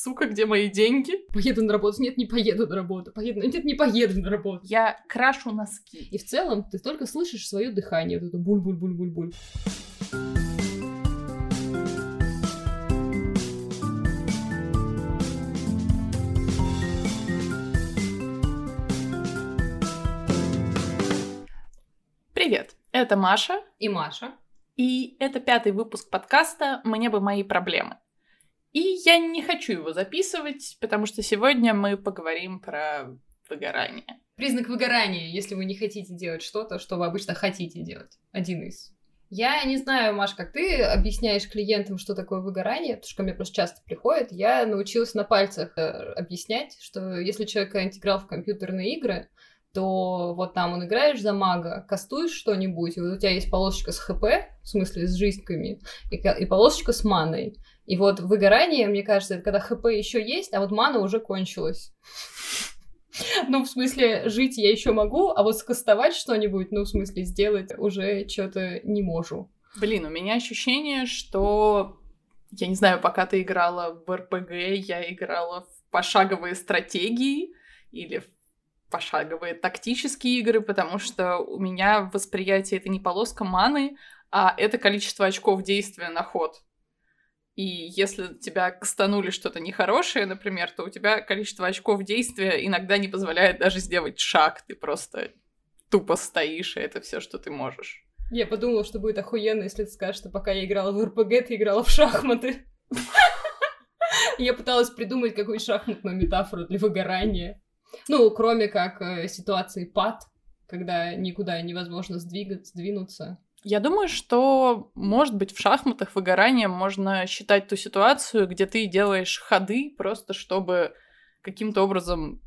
сука, где мои деньги? Поеду на работу. Нет, не поеду на работу. Поеду. Нет, не поеду на работу. Я крашу носки. И в целом ты только слышишь свое дыхание. Вот это буль-буль-буль-буль-буль. Привет, это Маша, И Маша. и это пятый выпуск подкаста «Мне бы мои проблемы». И я не хочу его записывать, потому что сегодня мы поговорим про выгорание. Признак выгорания, если вы не хотите делать что-то, что вы обычно хотите делать. Один из. Я не знаю, Маш, как ты объясняешь клиентам, что такое выгорание, потому что ко мне просто часто приходит. Я научилась на пальцах э, объяснять, что если человек играл в компьютерные игры, то вот там он играешь за мага, кастуешь что-нибудь, и вот у тебя есть полосочка с ХП, в смысле с жизньками, и, и полосочка с маной. И вот выгорание, мне кажется, это когда ХП еще есть, а вот мана уже кончилась. Ну, в смысле, жить я еще могу, а вот скастовать что-нибудь, ну, в смысле, сделать уже что-то не могу. Блин, у меня ощущение, что... Я не знаю, пока ты играла в РПГ, я играла в пошаговые стратегии или в пошаговые тактические игры, потому что у меня в восприятии это не полоска маны, а это количество очков действия на ход. И если тебя кастанули что-то нехорошее, например, то у тебя количество очков действия иногда не позволяет даже сделать шаг. Ты просто тупо стоишь, и это все, что ты можешь. Я подумала, что будет охуенно, если ты скажешь, что пока я играла в РПГ, ты играла в шахматы. Я пыталась придумать какую-нибудь шахматную метафору для выгорания. Ну, кроме как э, ситуации пад, когда никуда невозможно сдвигаться, сдвинуться. Я думаю, что, может быть, в шахматах выгоранием можно считать ту ситуацию, где ты делаешь ходы просто чтобы каким-то образом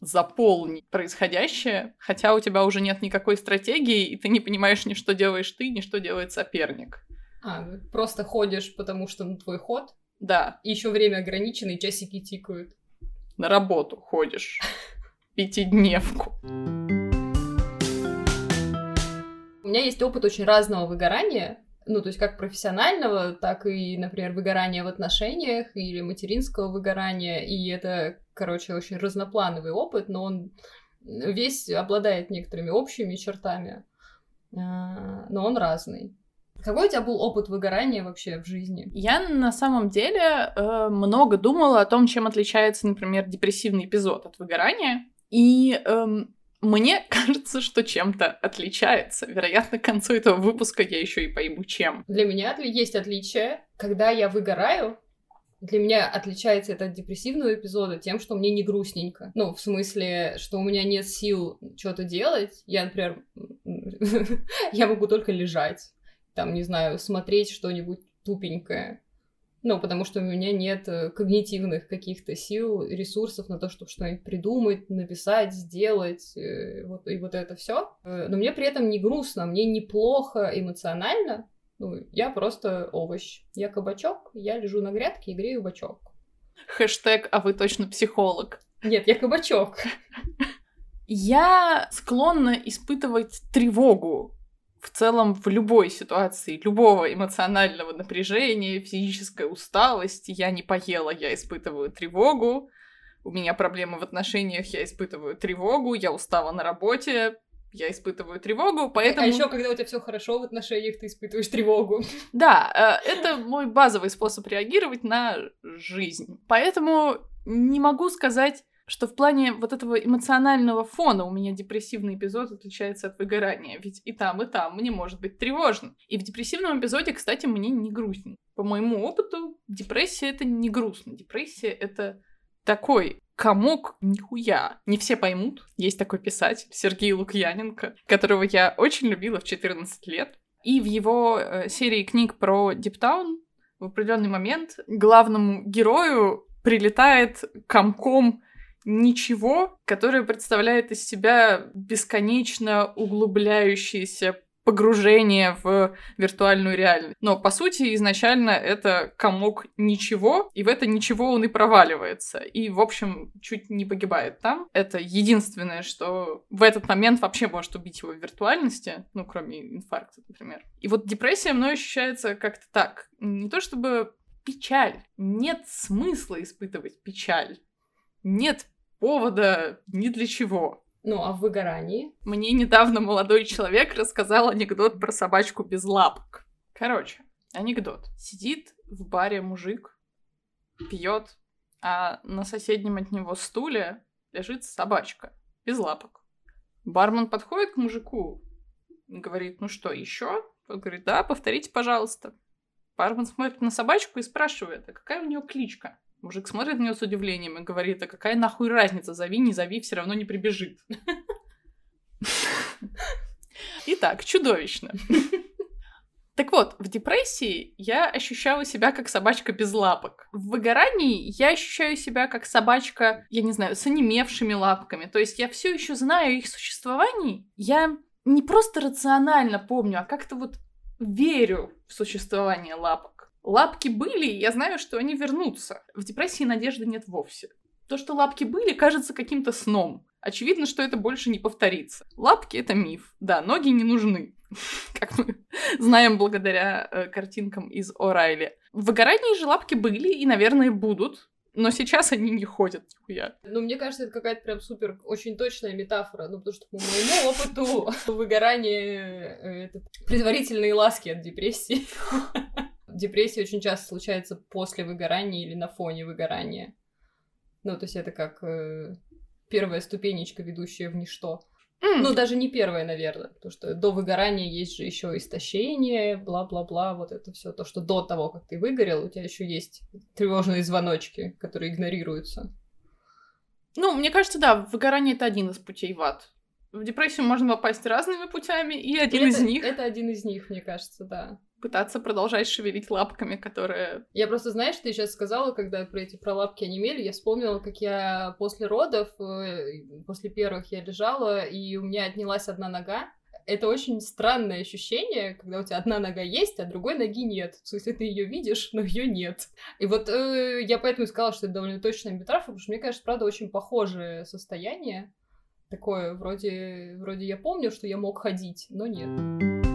заполнить происходящее, хотя у тебя уже нет никакой стратегии, и ты не понимаешь ни что делаешь ты, ни что делает соперник. А, просто ходишь, потому что на твой ход, Да, и еще время ограничено, и часики тикают. На работу ходишь. Пятидневку. У меня есть опыт очень разного выгорания, ну, то есть как профессионального, так и, например, выгорания в отношениях или материнского выгорания, и это, короче, очень разноплановый опыт, но он весь обладает некоторыми общими чертами, а, но он разный. Какой у тебя был опыт выгорания вообще в жизни? Я на самом деле э, много думала о том, чем отличается, например, депрессивный эпизод от выгорания. И эм, мне кажется, что чем-то отличается. Вероятно, к концу этого выпуска я еще и пойму, чем. Для меня есть отличие. Когда я выгораю, для меня отличается это от депрессивного эпизода тем, что мне не грустненько. Ну, в смысле, что у меня нет сил что-то делать. Я, например, я могу только лежать. Там, не знаю, смотреть что-нибудь тупенькое. Ну, потому что у меня нет э, когнитивных каких-то сил, ресурсов на то, чтобы что-нибудь придумать, написать, сделать, э, вот, и вот это все. Но мне при этом не грустно, мне неплохо эмоционально, ну, я просто овощ. Я кабачок, я лежу на грядке и грею бачок. Хэштег «А вы точно психолог». Нет, я кабачок. Я склонна испытывать тревогу в целом в любой ситуации, любого эмоционального напряжения, физической усталости. Я не поела, я испытываю тревогу. У меня проблемы в отношениях, я испытываю тревогу. Я устала на работе, я испытываю тревогу, поэтому... А еще, когда у тебя все хорошо в отношениях, ты испытываешь тревогу. Да, э, это мой базовый способ реагировать на жизнь. Поэтому не могу сказать, что в плане вот этого эмоционального фона у меня депрессивный эпизод отличается от выгорания. Ведь и там, и там мне может быть тревожно. И в депрессивном эпизоде, кстати, мне не грустно. По моему опыту, депрессия — это не грустно. Депрессия — это такой комок нихуя. Не все поймут. Есть такой писатель Сергей Лукьяненко, которого я очень любила в 14 лет. И в его э, серии книг про Диптаун в определенный момент главному герою прилетает комком ничего, которое представляет из себя бесконечно углубляющееся погружение в виртуальную реальность. Но, по сути, изначально это комок ничего, и в это ничего он и проваливается. И, в общем, чуть не погибает там. Это единственное, что в этот момент вообще может убить его в виртуальности, ну, кроме инфаркта, например. И вот депрессия мной ощущается как-то так. Не то чтобы печаль. Нет смысла испытывать печаль. Нет повода ни для чего. Ну, а в выгорании? Мне недавно молодой человек рассказал анекдот про собачку без лапок. Короче, анекдот. Сидит в баре мужик, пьет, а на соседнем от него стуле лежит собачка без лапок. Бармен подходит к мужику, говорит, ну что, еще? Он говорит, да, повторите, пожалуйста. Бармен смотрит на собачку и спрашивает, а какая у нее кличка? Мужик смотрит на нее с удивлением и говорит, а какая нахуй разница, зови, не зови, все равно не прибежит. Итак, чудовищно. Так вот, в депрессии я ощущала себя как собачка без лапок. В выгорании я ощущаю себя как собачка, я не знаю, с онемевшими лапками. То есть я все еще знаю их существовании. Я не просто рационально помню, а как-то вот верю в существование лапок. Лапки были, я знаю, что они вернутся. В депрессии надежды нет вовсе. То, что лапки были, кажется каким-то сном. Очевидно, что это больше не повторится. Лапки — это миф. Да, ноги не нужны. Как мы знаем благодаря э, картинкам из О'Райли. В выгорании же лапки были и, наверное, будут. Но сейчас они не ходят нихуя. Ну, мне кажется, это какая-то прям супер, очень точная метафора. Ну, потому что по моему опыту выгорание э, — это предварительные ласки от депрессии. Депрессия очень часто случается после выгорания или на фоне выгорания. Ну, то есть это как э, первая ступенечка, ведущая в ничто. Mm. Ну, даже не первая, наверное, потому что до выгорания есть же еще истощение, бла-бла-бла, вот это все то, что до того, как ты выгорел, у тебя еще есть тревожные звоночки, которые игнорируются. Ну, мне кажется, да, выгорание это один из путей в ад. В депрессию можно попасть разными путями, и один это, из них... Это один из них, мне кажется, да пытаться продолжать шевелить лапками, которые... Я просто, знаешь, ты сейчас сказала, когда про эти про лапки онемели, я вспомнила, как я после родов, э, после первых я лежала, и у меня отнялась одна нога. Это очень странное ощущение, когда у тебя одна нога есть, а другой ноги нет. В смысле, ты ее видишь, но ее нет. И вот э, я поэтому сказала, что это довольно точная метафора, потому что мне кажется, правда, очень похожее состояние. Такое, вроде, вроде я помню, что я мог ходить, но нет.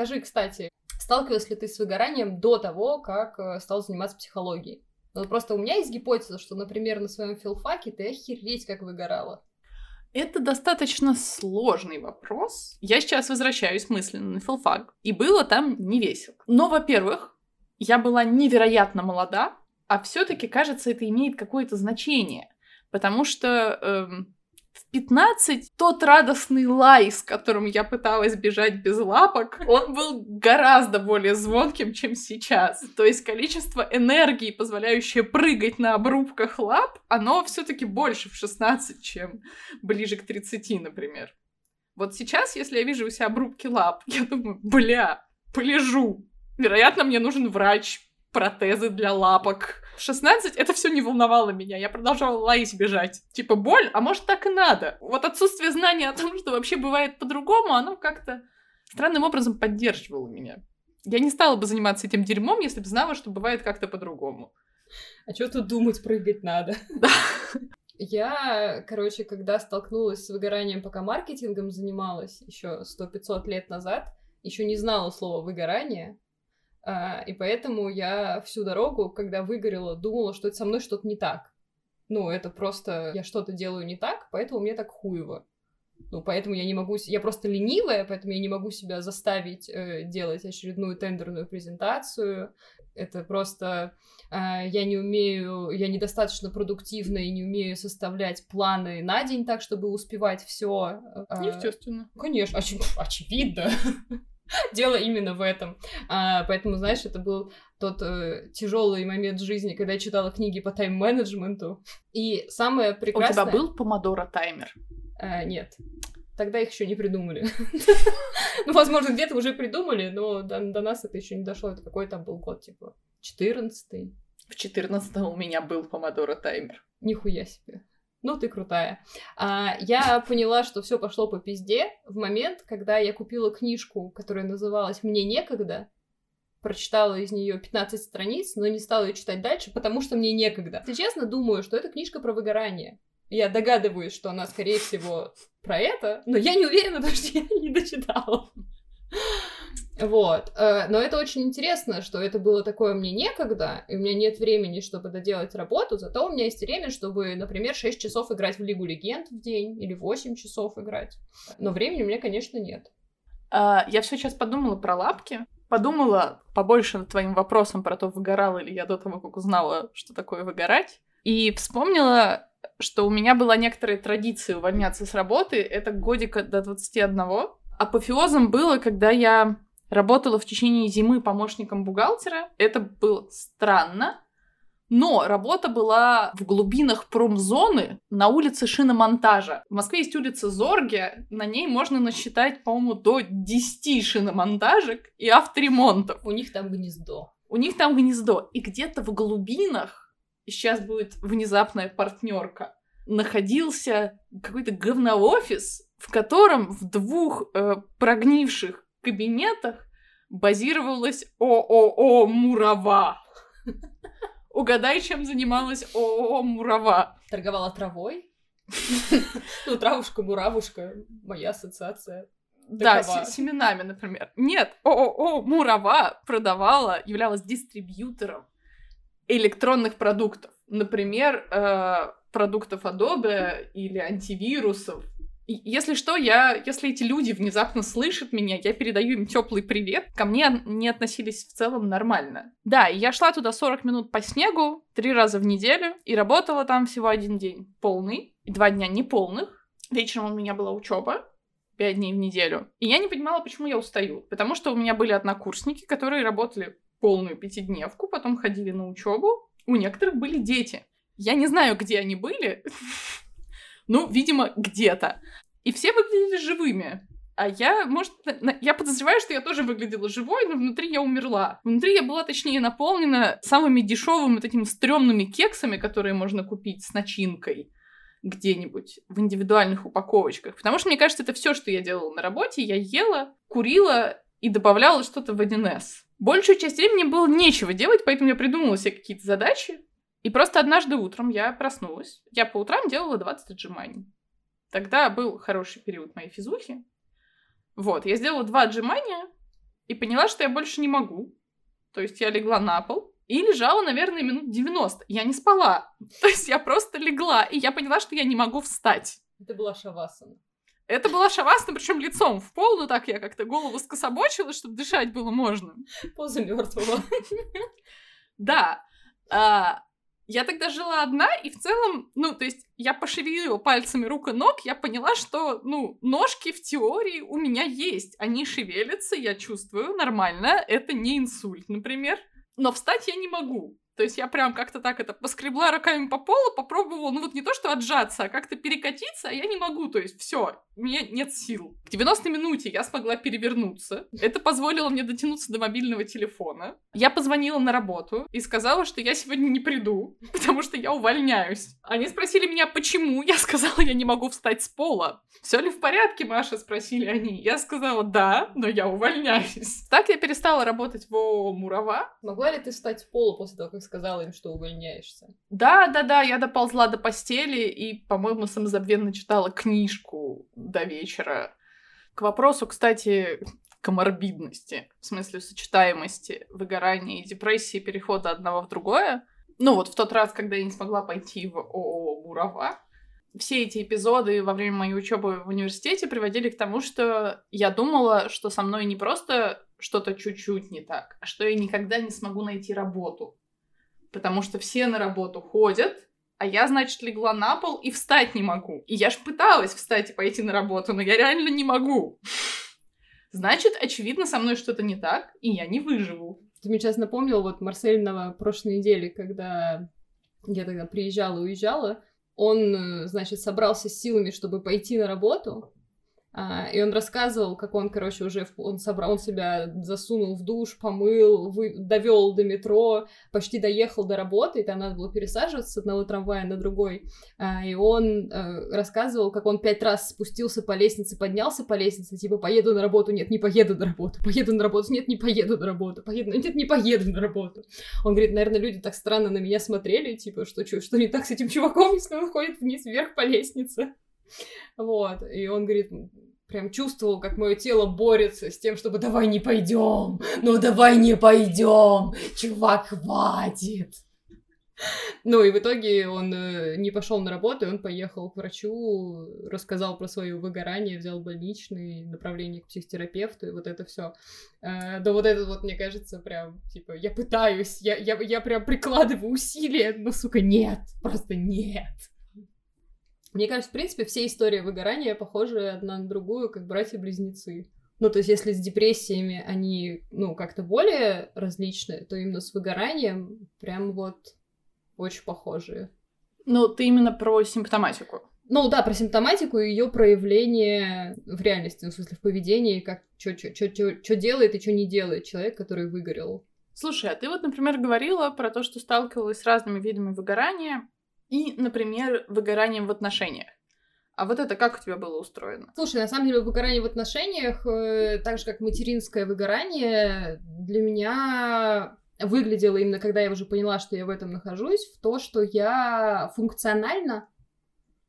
Скажи, кстати, сталкивалась ли ты с выгоранием до того, как э, стал заниматься психологией? Ну, просто у меня есть гипотеза, что, например, на своем филфаке ты охереть как выгорала. Это достаточно сложный вопрос. Я сейчас возвращаюсь мысленно на филфак, и было там не весело. Но, во-первых, я была невероятно молода, а все-таки, кажется, это имеет какое-то значение. Потому что эм, в 15 тот радостный лай, с которым я пыталась бежать без лапок, он был гораздо более звонким, чем сейчас. То есть количество энергии, позволяющее прыгать на обрубках лап, оно все-таки больше в 16, чем ближе к 30, например. Вот сейчас, если я вижу у себя обрубки лап, я думаю, бля, полежу. Вероятно, мне нужен врач, протезы для лапок. В 16 это все не волновало меня. Я продолжала лаять бежать. Типа, боль? А может, так и надо? Вот отсутствие знания о том, что вообще бывает по-другому, оно как-то странным образом поддерживало меня. Я не стала бы заниматься этим дерьмом, если бы знала, что бывает как-то по-другому. А что тут думать, прыгать надо? Я, короче, когда столкнулась с выгоранием, пока маркетингом занималась еще сто 500 лет назад, еще не знала слова выгорание, а, и поэтому я всю дорогу, когда выгорела, думала, что это со мной что-то не так. Ну, это просто я что-то делаю не так, поэтому мне так хуево. Ну, поэтому я не могу... Я просто ленивая, поэтому я не могу себя заставить э, делать очередную тендерную презентацию. Это просто... Э, я не умею... Я недостаточно продуктивна и не умею составлять планы на день так, чтобы успевать все. Э, Естественно. Конечно, оч- очевидно. Дело именно в этом. А, поэтому, знаешь, это был тот э, тяжелый момент жизни, когда я читала книги по тайм-менеджменту. И самое прекрасное... У тебя был помодоро таймер? А, нет. Тогда их еще не придумали. ну, возможно, где-то уже придумали, но до, до нас это еще не дошло. Это какой там был год, типа, 14 В 14 у меня был помодоро таймер. Нихуя себе ну ты крутая. А, я поняла, что все пошло по пизде в момент, когда я купила книжку, которая называлась «Мне некогда», прочитала из нее 15 страниц, но не стала ее читать дальше, потому что мне некогда. Если честно, думаю, что это книжка про выгорание. Я догадываюсь, что она, скорее всего, про это, но я не уверена, потому что я не дочитала. Вот. Э, но это очень интересно, что это было такое мне некогда, и у меня нет времени, чтобы доделать работу, зато у меня есть время, чтобы, например, 6 часов играть в Лигу Легенд в день или 8 часов играть. Но времени у меня, конечно, нет. А, я все сейчас подумала про лапки. Подумала побольше над твоим вопросом про то, выгорала ли я до того, как узнала, что такое выгорать. И вспомнила, что у меня была некоторая традиция увольняться с работы. Это годика до 21. Апофеозом было, когда я работала в течение зимы помощником бухгалтера. Это было странно, но работа была в глубинах промзоны на улице шиномонтажа. В Москве есть улица Зорге, на ней можно насчитать, по-моему, до 10 шиномонтажек и авторемонтов. У них там гнездо. У них там гнездо. И где-то в глубинах, и сейчас будет внезапная партнерка, находился какой-то говноофис, в котором в двух э, прогнивших кабинетах базировалась ООО «Мурава». Угадай, чем занималась ООО «Мурава». Торговала травой? Ну, травушка-муравушка, моя ассоциация. Да, семенами, например. Нет, ООО «Мурава» продавала, являлась дистрибьютором электронных продуктов. Например, э, продуктов Adobe или антивирусов если что, я, если эти люди внезапно слышат меня, я передаю им теплый привет. Ко мне не относились в целом нормально. Да, я шла туда 40 минут по снегу, три раза в неделю, и работала там всего один день полный, и два дня неполных. Вечером у меня была учеба, пять дней в неделю. И я не понимала, почему я устаю. Потому что у меня были однокурсники, которые работали полную пятидневку, потом ходили на учебу. У некоторых были дети. Я не знаю, где они были, ну, видимо, где-то. И все выглядели живыми. А я, может, я подозреваю, что я тоже выглядела живой, но внутри я умерла. Внутри я была, точнее, наполнена самыми дешевыми вот этими стрёмными кексами, которые можно купить с начинкой где-нибудь в индивидуальных упаковочках. Потому что, мне кажется, это все, что я делала на работе. Я ела, курила и добавляла что-то в 1С. Большую часть времени было нечего делать, поэтому я придумала себе какие-то задачи, и просто однажды утром я проснулась. Я по утрам делала 20 отжиманий. Тогда был хороший период моей физухи. Вот, я сделала два отжимания и поняла, что я больше не могу. То есть я легла на пол и лежала, наверное, минут 90. Я не спала. То есть я просто легла, и я поняла, что я не могу встать. Это была шавасана. Это была шавасана, причем лицом в пол, но так я как-то голову скособочила, чтобы дышать было можно. Поза мертвого. Да. Я тогда жила одна, и в целом, ну, то есть я пошевелила пальцами рук и ног, я поняла, что, ну, ножки в теории у меня есть. Они шевелятся, я чувствую, нормально, это не инсульт, например. Но встать я не могу. То есть я прям как-то так это поскребла руками по полу, попробовала, ну вот не то, что отжаться, а как-то перекатиться, а я не могу, то есть все, у меня нет сил. К 90 минуте я смогла перевернуться. Это позволило мне дотянуться до мобильного телефона. Я позвонила на работу и сказала, что я сегодня не приду, потому что я увольняюсь. Они спросили меня, почему. Я сказала, я не могу встать с пола. Все ли в порядке, Маша? Спросили они. Я сказала, да, но я увольняюсь. Так я перестала работать в ООО «Мурава». Могла ли ты встать с пола после того, как сказала им, что увольняешься? Да, да, да, я доползла до постели и, по-моему, самозабвенно читала книжку до вечера. К вопросу, кстати, коморбидности, в смысле сочетаемости выгорания и депрессии, перехода одного в другое. Ну вот в тот раз, когда я не смогла пойти в ООО «Мурава», все эти эпизоды во время моей учебы в университете приводили к тому, что я думала, что со мной не просто что-то чуть-чуть не так, а что я никогда не смогу найти работу потому что все на работу ходят, а я, значит, легла на пол и встать не могу. И я ж пыталась встать и пойти на работу, но я реально не могу. Значит, очевидно, со мной что-то не так, и я не выживу. Ты мне сейчас напомнил вот Марсель на прошлой неделе, когда я тогда приезжала и уезжала, он, э, значит, собрался с силами, чтобы пойти на работу, и он рассказывал, как он, короче, уже он собрал, он себя засунул в душ, помыл, вы, довел до метро, почти доехал до работы, и там надо было пересаживаться с одного трамвая на другой. А, и он а, рассказывал, как он пять раз спустился по лестнице, поднялся по лестнице, типа, поеду на работу, нет, не поеду на работу, поеду на работу, нет, не поеду на работу, поеду, нет, не поеду на работу. Он говорит, наверное, люди так странно на меня смотрели, типа, что, что, что не так с этим чуваком, если он ходит вниз-вверх по лестнице. Вот, и он говорит, прям чувствовал, как мое тело борется с тем, чтобы давай не пойдем, ну давай не пойдем, чувак, хватит. Ну и в итоге он э, не пошел на работу, и он поехал к врачу, рассказал про свое выгорание, взял больничный, направление к психотерапевту, и вот это все. Э, да вот это вот, мне кажется, прям, типа, я пытаюсь, я, я, я прям прикладываю усилия, но, сука, нет, просто нет. Мне кажется, в принципе, все истории выгорания похожи одна на другую, как братья-близнецы. Ну, то есть, если с депрессиями они, ну, как-то более различны, то именно с выгоранием прям вот очень похожие. Ну, ты именно про симптоматику. Ну да, про симптоматику и ее проявление в реальности, ну, в смысле в поведении, как что делает и что не делает человек, который выгорел. Слушай, а ты вот, например, говорила про то, что сталкивалась с разными видами выгорания и, например, выгоранием в отношениях. А вот это как у тебя было устроено? Слушай, на самом деле выгорание в отношениях, э, так же как материнское выгорание, для меня выглядело именно, когда я уже поняла, что я в этом нахожусь, в то, что я функционально,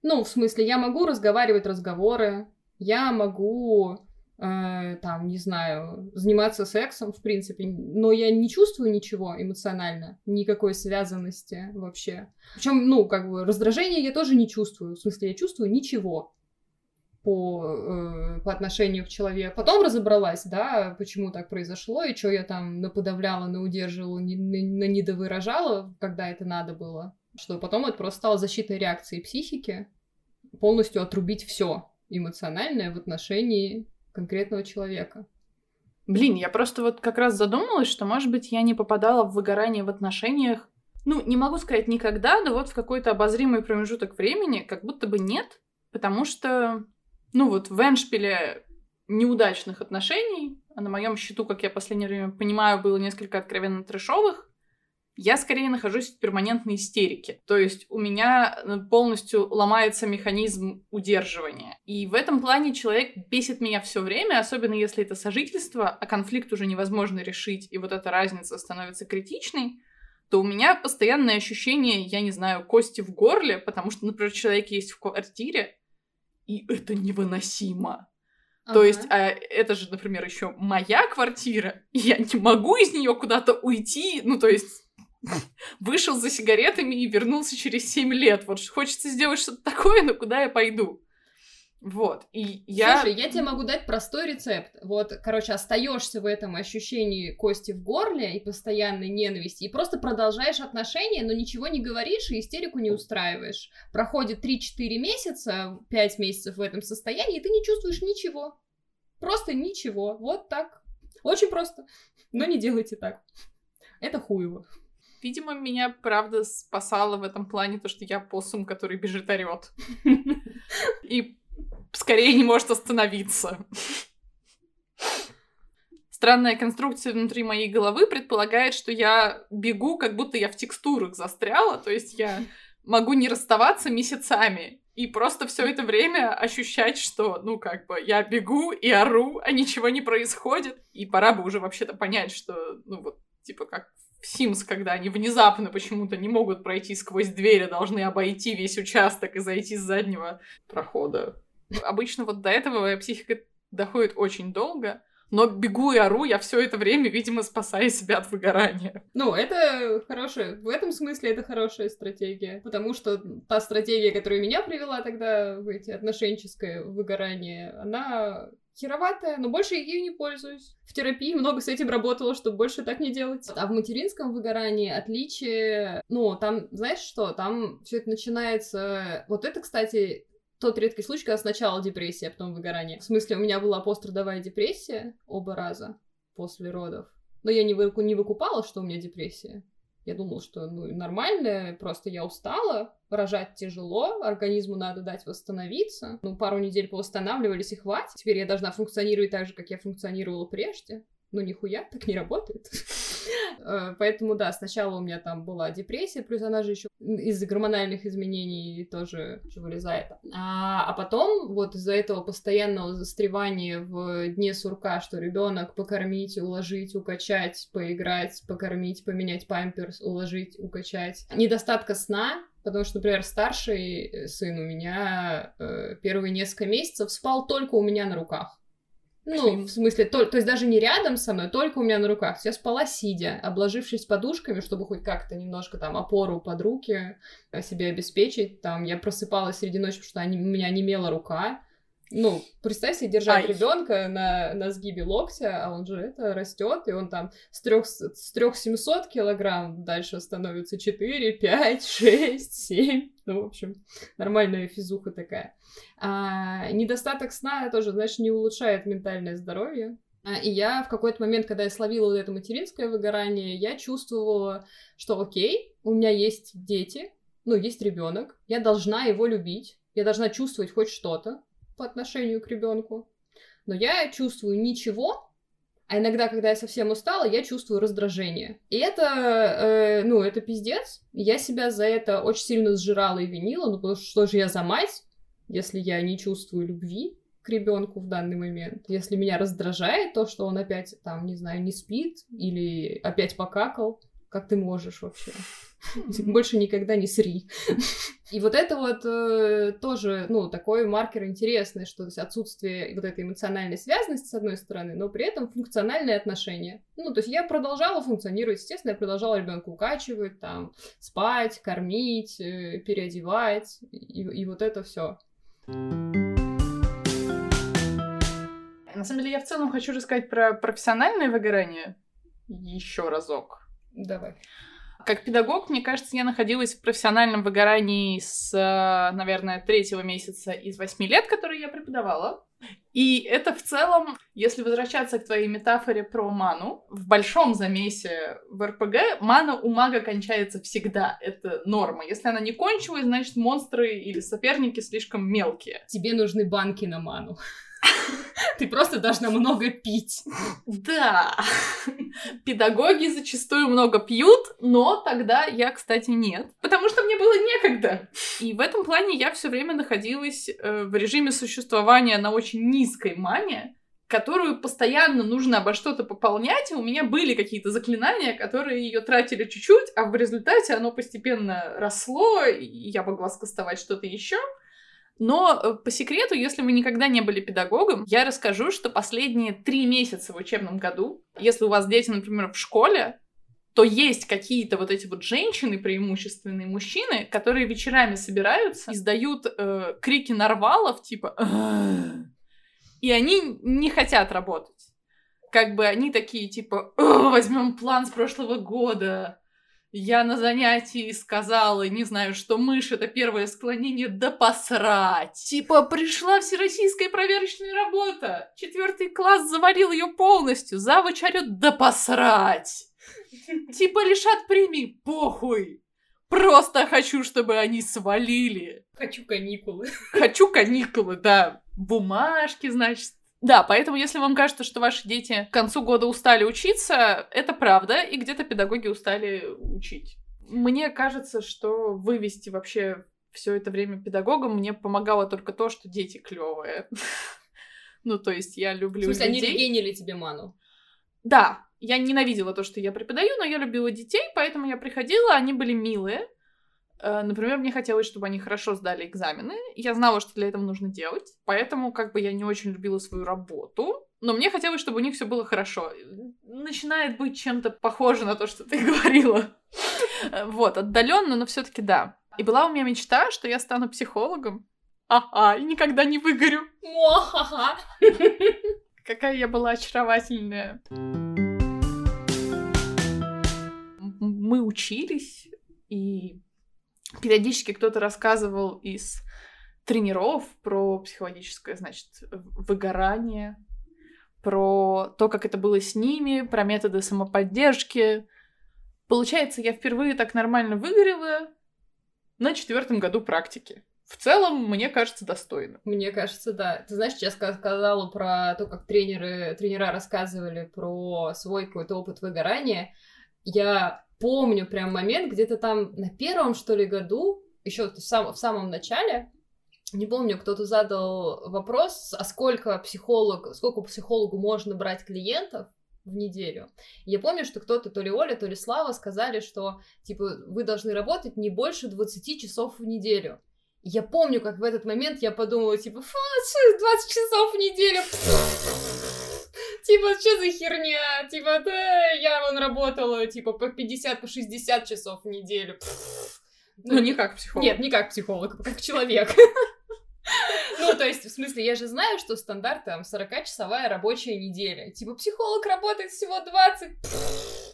ну, в смысле, я могу разговаривать разговоры, я могу, э, там, не знаю, заниматься сексом, в принципе, но я не чувствую ничего эмоционально, никакой связанности вообще. Причем, ну, как бы, раздражения я тоже не чувствую, в смысле, я чувствую ничего по, э, по отношению к человеку. Потом разобралась, да, почему так произошло, и что я там наподавляла, наудерживала, не, на, недовыражала, когда это надо было. Что потом это просто стало защитной реакцией психики, полностью отрубить все эмоциональное в отношении конкретного человека. Блин, я просто вот как раз задумалась, что, может быть, я не попадала в выгорание в отношениях, ну, не могу сказать никогда, но вот в какой-то обозримый промежуток времени как будто бы нет, потому что ну вот в Эншпиле неудачных отношений, а на моем счету, как я в последнее время понимаю, было несколько откровенно трешовых, я скорее нахожусь в перманентной истерике. То есть у меня э, полностью ломается механизм удерживания. И в этом плане человек бесит меня все время, особенно если это сожительство, а конфликт уже невозможно решить, и вот эта разница становится критичной, то у меня постоянное ощущение, я не знаю, кости в горле, потому что, например, человек есть в квартире, и это невыносимо. Ага. То есть, а, это же, например, еще моя квартира, и я не могу из нее куда-то уйти, ну, то есть, вышел за сигаретами и вернулся через 7 лет. Вот хочется сделать что-то такое, но куда я пойду? Вот, и я... Слушай, я тебе могу дать простой рецепт. Вот, короче, остаешься в этом ощущении кости в горле и постоянной ненависти, и просто продолжаешь отношения, но ничего не говоришь и истерику не устраиваешь. Проходит 3-4 месяца, 5 месяцев в этом состоянии, и ты не чувствуешь ничего. Просто ничего. Вот так. Очень просто. Но не делайте так. Это хуево. Видимо, меня, правда, спасало в этом плане то, что я посум, который бежит орет. И скорее не может остановиться. Странная конструкция внутри моей головы предполагает, что я бегу, как будто я в текстурах застряла, то есть я могу не расставаться месяцами и просто все это время ощущать, что, ну, как бы, я бегу и ору, а ничего не происходит. И пора бы уже вообще-то понять, что, ну, вот, типа, как в Sims, когда они внезапно почему-то не могут пройти сквозь дверь, а должны обойти весь участок и зайти с заднего прохода. Обычно вот до этого моя психика доходит очень долго, но бегу и ору я все это время, видимо, спасая себя от выгорания. Ну, это хорошая, в этом смысле это хорошая стратегия, потому что та стратегия, которая меня привела тогда в эти отношенческое выгорание, она хероватая, но больше ею не пользуюсь. В терапии много с этим работала, чтобы больше так не делать. А в материнском выгорании отличие... Ну, там, знаешь что, там все это начинается... Вот это, кстати, тот редкий случай, когда сначала депрессия, а потом выгорание. В смысле, у меня была пострадовая депрессия оба раза после родов. Но я не, вы, не выкупала, что у меня депрессия. Я думала, что ну, нормально, просто я устала, рожать тяжело, организму надо дать восстановиться. Ну, пару недель повосстанавливались и хватит. Теперь я должна функционировать так же, как я функционировала прежде. Ну, нихуя, так не работает. Э, поэтому, да, сначала у меня там была депрессия, плюс она же еще из-за гормональных изменений тоже вылезает. А, а потом, вот из-за этого постоянного застревания в дне сурка, что ребенок покормить, уложить, укачать, поиграть, покормить, поменять памперс, уложить, укачать, недостатка сна, Потому что, например, старший сын у меня э, первые несколько месяцев спал только у меня на руках. Ну, в смысле, то, то есть даже не рядом со мной, только у меня на руках. Я спала сидя, обложившись подушками, чтобы хоть как-то немножко там опору под руки э, себе обеспечить. Там я просыпалась среди ночи, потому что они, у меня немела рука. Ну, представь себе держать ребенка на, на сгибе локтя, а он же это растет, и он там с трех, с трех 700 килограмм дальше становится 4, 5, 6, 7. Ну, в общем, нормальная физуха такая. А, недостаток сна тоже, знаешь, не улучшает ментальное здоровье. А, и я в какой-то момент, когда я словила вот это материнское выгорание, я чувствовала, что окей, у меня есть дети, ну, есть ребенок, я должна его любить, я должна чувствовать хоть что-то, по отношению к ребенку. Но я чувствую ничего, а иногда, когда я совсем устала, я чувствую раздражение. И это, э, ну, это пиздец. Я себя за это очень сильно сжирала и винила, ну, потому что что же я за мать, если я не чувствую любви к ребенку в данный момент. Если меня раздражает то, что он опять, там, не знаю, не спит или опять покакал, как ты можешь вообще? Больше никогда не сри. И вот это вот э, тоже, ну, такой маркер интересный, что то есть отсутствие вот этой эмоциональной связанности, с одной стороны, но при этом функциональные отношения. Ну, то есть я продолжала функционировать, естественно, я продолжала ребенка укачивать, там, спать, кормить, э, переодевать, и, и вот это все. На самом деле, я в целом хочу рассказать про профессиональное выгорание еще разок. Давай. Как педагог, мне кажется, я находилась в профессиональном выгорании с, э, наверное, третьего месяца из восьми лет, которые я преподавала. И это в целом, если возвращаться к твоей метафоре про ману, в большом замесе в РПГ мана у мага кончается всегда. Это норма. Если она не кончилась, значит монстры или соперники слишком мелкие. Тебе нужны банки на ману. Ты просто должна много пить. Да. Педагоги зачастую много пьют, но тогда я, кстати, нет. Потому что мне было некогда. И в этом плане я все время находилась э, в режиме существования на очень низкой мане, которую постоянно нужно обо что-то пополнять, и у меня были какие-то заклинания, которые ее тратили чуть-чуть, а в результате оно постепенно росло, и я могла скастовать что-то еще. Но э, по секрету, если вы никогда не были педагогом, я расскажу, что последние три месяца в учебном году, если у вас дети, например, в школе, то есть какие-то вот эти вот женщины, преимущественные мужчины, которые вечерами собираются, издают э, крики нарвалов, типа и они не хотят работать. Как бы они такие, типа, возьмем план с прошлого года, я на занятии сказала, не знаю, что мышь это первое склонение, да посрать. Типа, пришла всероссийская проверочная работа. Четвертый класс завалил ее полностью. Завуч орет, да посрать. Типа, лишат премии, похуй. Просто хочу, чтобы они свалили. Хочу каникулы. Хочу каникулы, да. Бумажки, значит, да, поэтому если вам кажется, что ваши дети к концу года устали учиться, это правда, и где-то педагоги устали учить. Мне кажется, что вывести вообще все это время педагогом мне помогало только то, что дети клевые. Ну, то есть я люблю В смысле, они регенили тебе ману? Да, я ненавидела то, что я преподаю, но я любила детей, поэтому я приходила, они были милые. Э, например, мне хотелось, чтобы они хорошо сдали экзамены. Я знала, что для этого нужно делать. Поэтому как бы я не очень любила свою работу. Но мне хотелось, чтобы у них все было хорошо. Начинает быть чем-то похоже на то, что ты говорила. Э, вот, отдаленно, но все-таки да. И была у меня мечта, что я стану психологом. Ага, и никогда не выгорю. Какая я была очаровательная. Мы учились, и периодически кто-то рассказывал из тренеров про психологическое, значит, выгорание, про то, как это было с ними, про методы самоподдержки. Получается, я впервые так нормально выгорела на четвертом году практики. В целом, мне кажется, достойно. Мне кажется, да. Ты знаешь, я сказала про то, как тренеры, тренера рассказывали про свой какой-то опыт выгорания. Я помню прям момент, где-то там на первом, что ли, году, еще в, сам, в самом начале, не помню, кто-то задал вопрос, а сколько психолог, сколько психологу можно брать клиентов, в неделю. Я помню, что кто-то, то ли Оля, то ли Слава, сказали, что, типа, вы должны работать не больше 20 часов в неделю. Я помню, как в этот момент я подумала, типа, фу, 20 часов в неделю. Типа, что за херня? Типа, да, я вон работала, типа, по 50, по 60 часов в неделю. Ну, не как психолог. Нет, не как психолог, как человек. Ну, то есть, в смысле, я же знаю, что стандарт там 40-часовая рабочая неделя. Типа, психолог работает всего 20.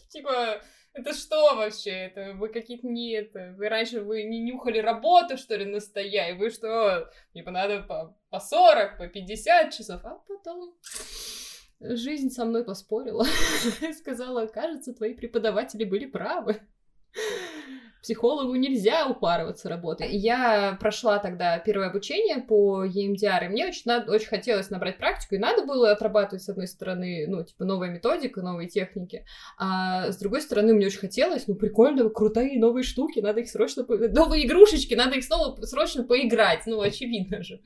Типа, это что вообще? Это вы какие-то не это. Вы раньше вы не нюхали работу, что ли, настоя, и вы что? Типа надо по, по 40, по 50 часов, а потом жизнь со мной поспорила. Сказала, кажется, твои преподаватели были правы психологу нельзя упарываться работой. Я прошла тогда первое обучение по EMDR, и мне очень, надо, очень хотелось набрать практику, и надо было отрабатывать, с одной стороны, ну, типа, новая методика, новые техники, а с другой стороны, мне очень хотелось, ну, прикольно, крутые новые штуки, надо их срочно... Новые игрушечки, надо их снова срочно поиграть, ну, очевидно же.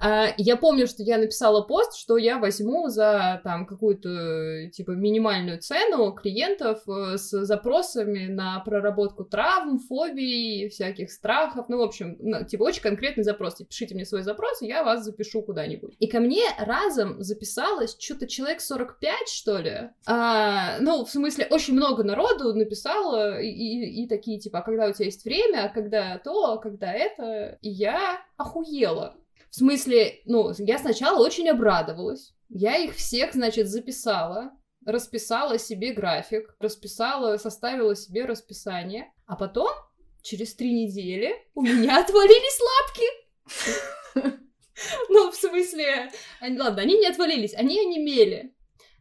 А, я помню, что я написала пост, что я возьму за там какую-то типа минимальную цену клиентов э, с запросами на проработку травм, фобий, всяких страхов. Ну, в общем, типа очень конкретный запрос. Типа, пишите мне свой запрос, и я вас запишу куда-нибудь. И ко мне разом записалось что-то человек 45, что ли. А, ну, в смысле, очень много народу написало, и, и, и такие, типа, а когда у тебя есть время, а когда то, а когда это. И я охуела. В смысле, ну, я сначала очень обрадовалась. Я их всех, значит, записала, расписала себе график, расписала, составила себе расписание. А потом, через три недели, у меня отвалились лапки. Ну, в смысле, ладно, они не отвалились, они онемели.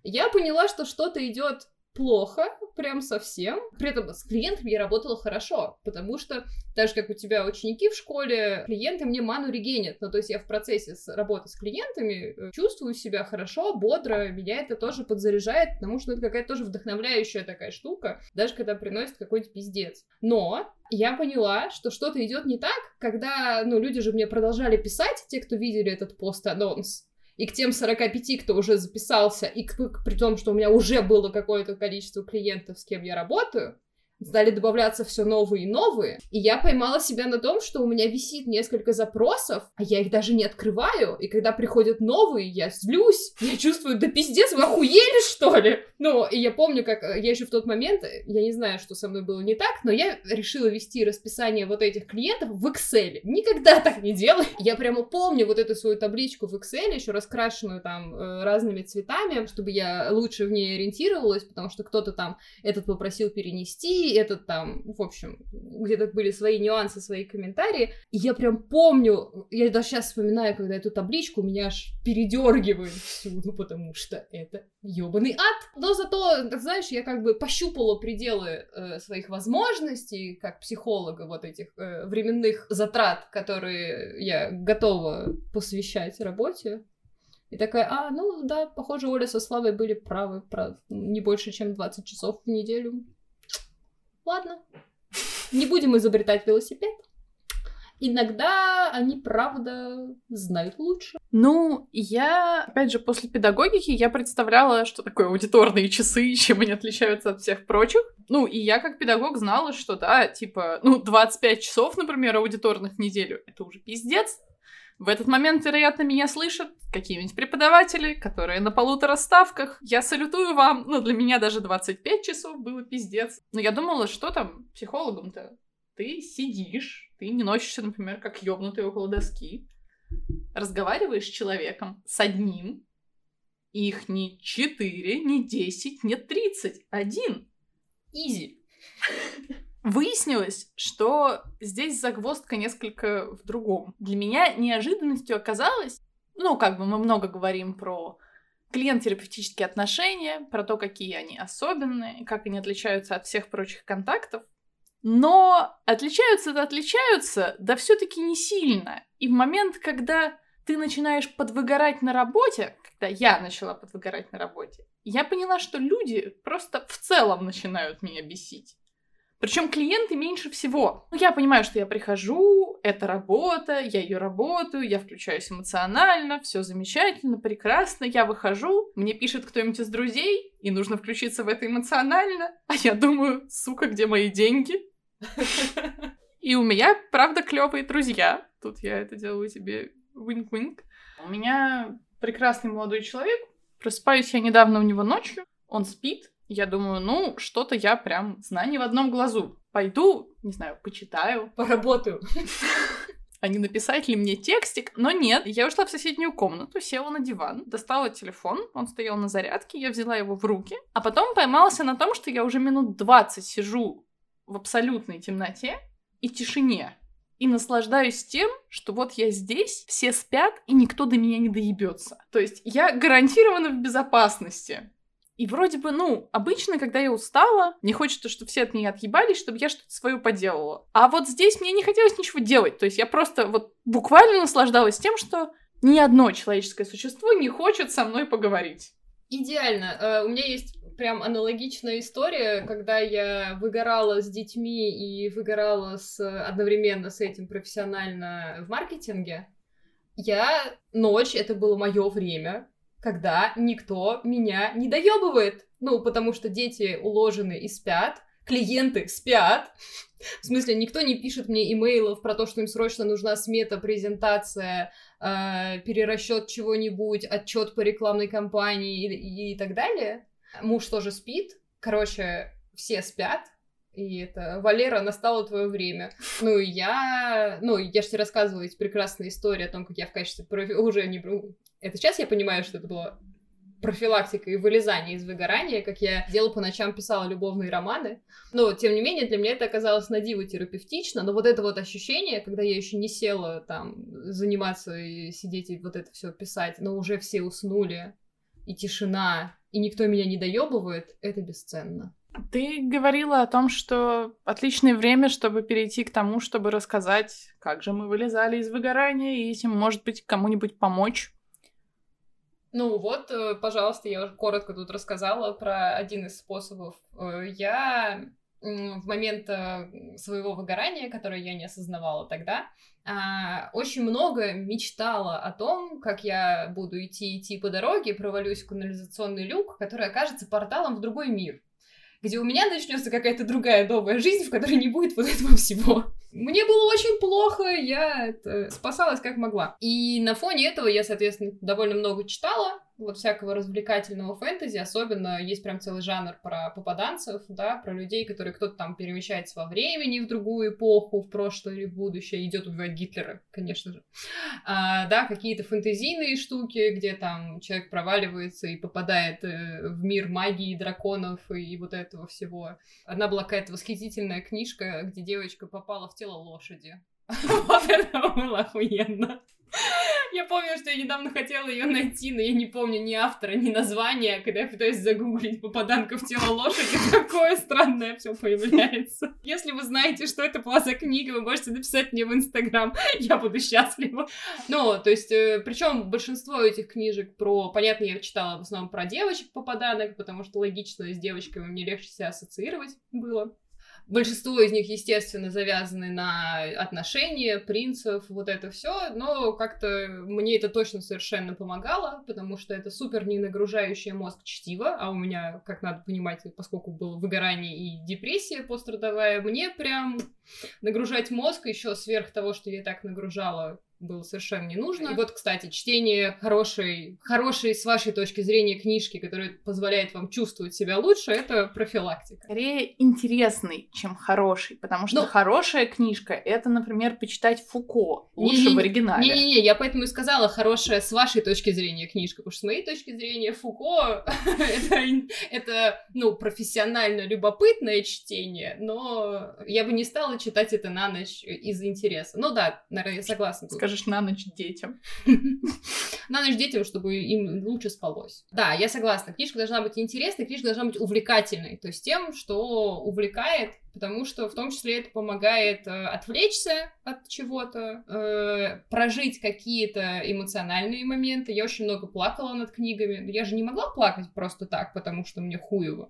Я поняла, что что-то идет плохо, прям совсем. При этом с клиентами я работала хорошо, потому что, так же как у тебя ученики в школе, клиенты мне ману регенят. Ну, то есть я в процессе работы с клиентами э, чувствую себя хорошо, бодро, меня это тоже подзаряжает, потому что это какая-то тоже вдохновляющая такая штука, даже когда приносит какой-то пиздец. Но я поняла, что что-то идет не так, когда, ну, люди же мне продолжали писать, те, кто видели этот пост-анонс, и к тем 45, кто уже записался, и к, при том, что у меня уже было какое-то количество клиентов, с кем я работаю, стали добавляться все новые и новые, и я поймала себя на том, что у меня висит несколько запросов, а я их даже не открываю, и когда приходят новые, я злюсь, я чувствую, да пиздец, вы охуели, что ли? Ну, и я помню, как э, я еще в тот момент, я не знаю, что со мной было не так, но я решила вести расписание вот этих клиентов в Excel. Никогда так не делаю. Я прямо помню вот эту свою табличку в Excel, еще раскрашенную там э, разными цветами, чтобы я лучше в ней ориентировалась, потому что кто-то там этот попросил перенести, этот там, в общем, где-то были свои нюансы, свои комментарии. И я прям помню, я даже сейчас вспоминаю, когда эту табличку, меня аж передергивает всюду, потому что это ёбаный ад. Но зато, знаешь, я как бы пощупала пределы э, своих возможностей, как психолога, вот этих э, временных затрат, которые я готова посвящать работе. И такая, а, ну да, похоже, Оля со Славой были правы про не больше, чем 20 часов в неделю. Ладно, не будем изобретать велосипед. Иногда они, правда, знают лучше. Ну, я, опять же, после педагогики я представляла, что такое аудиторные часы, чем они отличаются от всех прочих. Ну, и я как педагог знала, что, да, типа, ну, 25 часов, например, аудиторных в неделю, это уже пиздец. В этот момент, вероятно, меня слышат какие-нибудь преподаватели, которые на полутора ставках. Я салютую вам. Ну, для меня даже 25 часов было пиздец. Но я думала, что там психологом-то? Ты сидишь, ты не носишься, например, как ёбнутый около доски. Разговариваешь с человеком, с одним. Их не 4, не 10, не 30. Один. Изи. Выяснилось, что здесь загвоздка несколько в другом. Для меня неожиданностью оказалось, ну, как бы мы много говорим про клиент-терапевтические отношения, про то, какие они особенные, как они отличаются от всех прочих контактов. Но отличаются-то отличаются, да все-таки не сильно. И в момент, когда ты начинаешь подвыгорать на работе, когда я начала подвыгорать на работе, я поняла, что люди просто в целом начинают меня бесить. Причем клиенты меньше всего. Ну, я понимаю, что я прихожу, это работа, я ее работаю, я включаюсь эмоционально, все замечательно, прекрасно. Я выхожу, мне пишет кто-нибудь из друзей, и нужно включиться в это эмоционально. А я думаю, сука, где мои деньги? И у меня, правда, клевые друзья. Тут я это делаю тебе винк-винк. У меня прекрасный молодой человек. Просыпаюсь я недавно у него ночью. Он спит, я думаю, ну, что-то я прям знание в одном глазу. Пойду, не знаю, почитаю. Поработаю. А не написать ли мне текстик? Но нет, я ушла в соседнюю комнату, села на диван, достала телефон, он стоял на зарядке, я взяла его в руки, а потом поймался на том, что я уже минут 20 сижу в абсолютной темноте и тишине. И наслаждаюсь тем, что вот я здесь, все спят, и никто до меня не доебется. То есть я гарантированно в безопасности. И вроде бы, ну, обычно, когда я устала, мне хочется, чтобы все от меня отъебались, чтобы я что-то свое поделала. А вот здесь мне не хотелось ничего делать. То есть я просто вот буквально наслаждалась тем, что ни одно человеческое существо не хочет со мной поговорить. Идеально. Uh, у меня есть прям аналогичная история, когда я выгорала с детьми и выгорала с, одновременно с этим профессионально в маркетинге. Я ночь, это было мое время, когда никто меня не доебывает. Ну, потому что дети уложены и спят, клиенты спят. В смысле, никто не пишет мне имейлов про то, что им срочно нужна смета, презентация, э, перерасчет чего-нибудь, отчет по рекламной кампании и, и так далее. Муж тоже спит. Короче, все спят. И это, Валера, настало твое время. Ну, я, ну, я же тебе рассказывала эти прекрасные истории о том, как я в качестве профи... уже не это сейчас я понимаю, что это было профилактика и вылезание из выгорания, как я делала по ночам, писала любовные романы. Но, тем не менее, для меня это оказалось на диво терапевтично. Но вот это вот ощущение, когда я еще не села там заниматься и сидеть и вот это все писать, но уже все уснули, и тишина, и никто меня не доебывает, это бесценно. Ты говорила о том, что отличное время, чтобы перейти к тому, чтобы рассказать, как же мы вылезали из выгорания, и этим, может быть, кому-нибудь помочь. Ну вот, э, пожалуйста, я уже коротко тут рассказала про один из способов. Э, я в момент э, своего выгорания, которое я не осознавала тогда, а, очень много мечтала о том, как я буду идти идти по дороге, провалюсь в канализационный люк, который окажется порталом в другой мир где у меня начнется какая-то другая новая жизнь, в которой не будет вот этого всего. Мне было очень плохо, я это, спасалась как могла. И на фоне этого я, соответственно, довольно много читала, вот всякого развлекательного фэнтези, особенно есть прям целый жанр про попаданцев, да, про людей, которые кто-то там перемещается во времени в другую эпоху, в прошлое или в будущее, идет убивать Гитлера, конечно же. А, да, какие-то фэнтезийные штуки, где там человек проваливается и попадает э, в мир магии, драконов и, и вот этого всего. Одна была какая-то восхитительная книжка, где девочка попала в тело лошади. Вот это было охуенно. Я помню, что я недавно хотела ее найти, но я не помню ни автора, ни названия. Когда я пытаюсь загуглить попаданка в тело лошади, такое странное все появляется. Если вы знаете, что это была за книга, вы можете написать мне в Инстаграм. Я буду счастлива. Ну, то есть, э, причем большинство этих книжек про... Понятно, я читала в основном про девочек попаданок, потому что логично с девочками мне легче себя ассоциировать было. Большинство из них, естественно, завязаны на отношения, принцев, вот это все, но как-то мне это точно совершенно помогало, потому что это супер не нагружающее мозг чтиво, а у меня, как надо понимать, поскольку было выгорание и депрессия пострадовая, мне прям нагружать мозг еще сверх того, что я так нагружала было совершенно не нужно. И вот, кстати, чтение хорошей, хорошей, с вашей точки зрения, книжки, которая позволяет вам чувствовать себя лучше, это профилактика. Скорее интересный, чем хороший, потому что ну, хорошая книжка — это, например, почитать Фуко, лучше не, в оригинале. Не-не-не, я поэтому и сказала хорошая с вашей точки зрения книжка, потому что с моей точки зрения Фуко это, это, ну, профессионально любопытное чтение, но я бы не стала читать это на ночь из интереса. Ну да, наверное, я согласна. Скажи скажешь на ночь детям. На ночь детям, чтобы им лучше спалось. Да, я согласна. Книжка должна быть интересной, книжка должна быть увлекательной. То есть тем, что увлекает, потому что в том числе это помогает э, отвлечься от чего-то, э, прожить какие-то эмоциональные моменты. Я очень много плакала над книгами. Я же не могла плакать просто так, потому что мне хуево.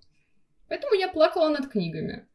Поэтому я плакала над книгами.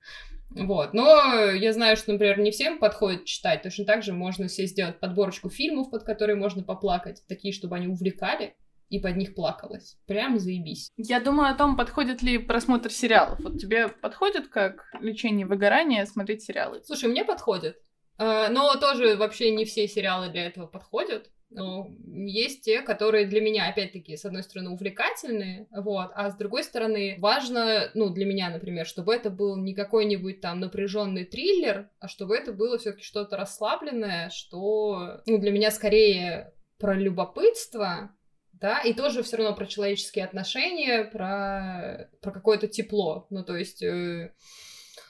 Вот. Но я знаю, что, например, не всем подходит читать. Точно так же можно себе сделать подборочку фильмов, под которые можно поплакать. Такие, чтобы они увлекали и под них плакалось. Прям заебись. Я думаю о том, подходит ли просмотр сериалов. Вот тебе подходит как лечение выгорания смотреть сериалы? Слушай, мне подходит. Э, но тоже вообще не все сериалы для этого подходят. Но есть те, которые для меня, опять-таки, с одной стороны, увлекательные, вот, а с другой стороны, важно, ну, для меня, например, чтобы это был не какой-нибудь там напряженный триллер, а чтобы это было все-таки что-то расслабленное, что, ну, для меня скорее про любопытство, да, и тоже все равно про человеческие отношения, про, про какое-то тепло, ну, то есть... Э,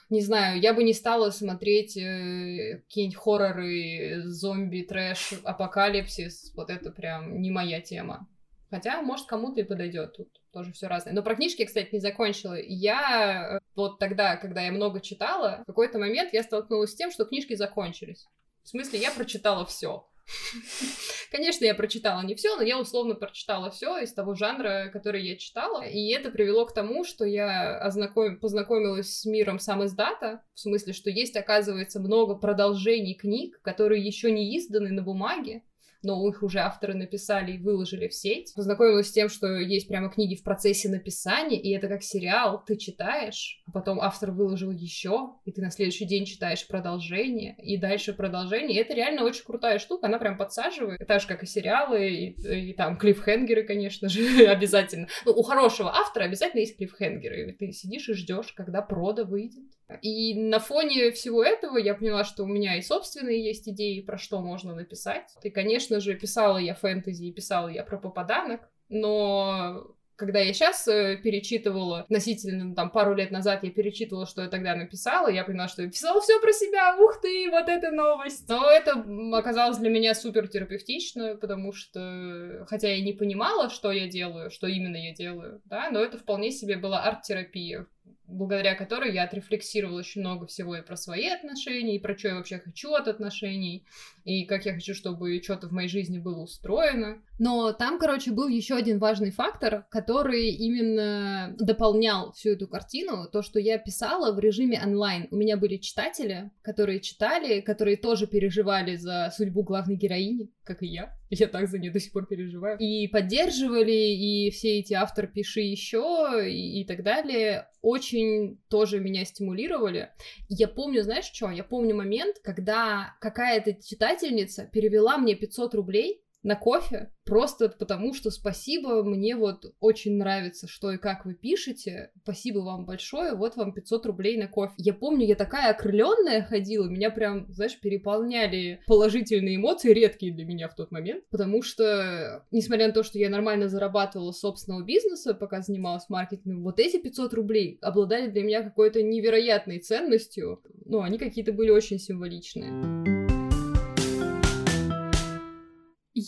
не знаю, я бы не стала смотреть э, какие-нибудь хорроры, зомби, трэш, апокалипсис. Вот это прям не моя тема. Хотя, может, кому-то и подойдет. Тут тоже все разное. Но про книжки кстати, не закончила. Я э, вот тогда, когда я много читала, в какой-то момент я столкнулась с тем, что книжки закончились. В смысле, я прочитала все. Конечно, я прочитала не все, но я условно прочитала все из того жанра, который я читала. И это привело к тому, что я ознаком... познакомилась с миром сам издата, в смысле, что есть, оказывается, много продолжений книг, которые еще не изданы на бумаге, но их уже авторы написали и выложили в сеть. Познакомилась с тем, что есть прямо книги в процессе написания, и это как сериал, ты читаешь, а потом автор выложил еще, и ты на следующий день читаешь продолжение, и дальше продолжение. И это реально очень крутая штука, она прям подсаживает, так же, как и сериалы, и, и там клиффхенгеры, конечно же, обязательно. Ну, у хорошего автора обязательно есть клиффхенгеры, и ты сидишь и ждешь, когда прода выйдет. И на фоне всего этого я поняла, что у меня и собственные есть идеи, про что можно написать. И, конечно же, писала я фэнтези и писала я про попаданок, но когда я сейчас э, перечитывала, относительно там пару лет назад я перечитывала, что я тогда написала, я поняла, что я писала все про себя, ух ты, вот эта новость. Но это оказалось для меня супер терапевтично, потому что, хотя я не понимала, что я делаю, что именно я делаю, да, но это вполне себе была арт-терапия благодаря которой я отрефлексировала очень много всего и про свои отношения, и про что я вообще хочу от отношений, и как я хочу, чтобы что-то в моей жизни было устроено. Но там, короче, был еще один важный фактор, который именно дополнял всю эту картину, то, что я писала в режиме онлайн. У меня были читатели, которые читали, которые тоже переживали за судьбу главной героини, как и я. Я так за нее до сих пор переживаю. И поддерживали, и все эти автор пиши еще, и, и так далее, очень тоже меня стимулировали. Я помню, знаешь что? Я помню момент, когда какая-то читательница перевела мне 500 рублей на кофе, просто потому что спасибо, мне вот очень нравится, что и как вы пишете, спасибо вам большое, вот вам 500 рублей на кофе. Я помню, я такая окрыленная ходила, меня прям, знаешь, переполняли положительные эмоции, редкие для меня в тот момент, потому что, несмотря на то, что я нормально зарабатывала собственного бизнеса, пока занималась маркетингом, вот эти 500 рублей обладали для меня какой-то невероятной ценностью, ну, они какие-то были очень символичные.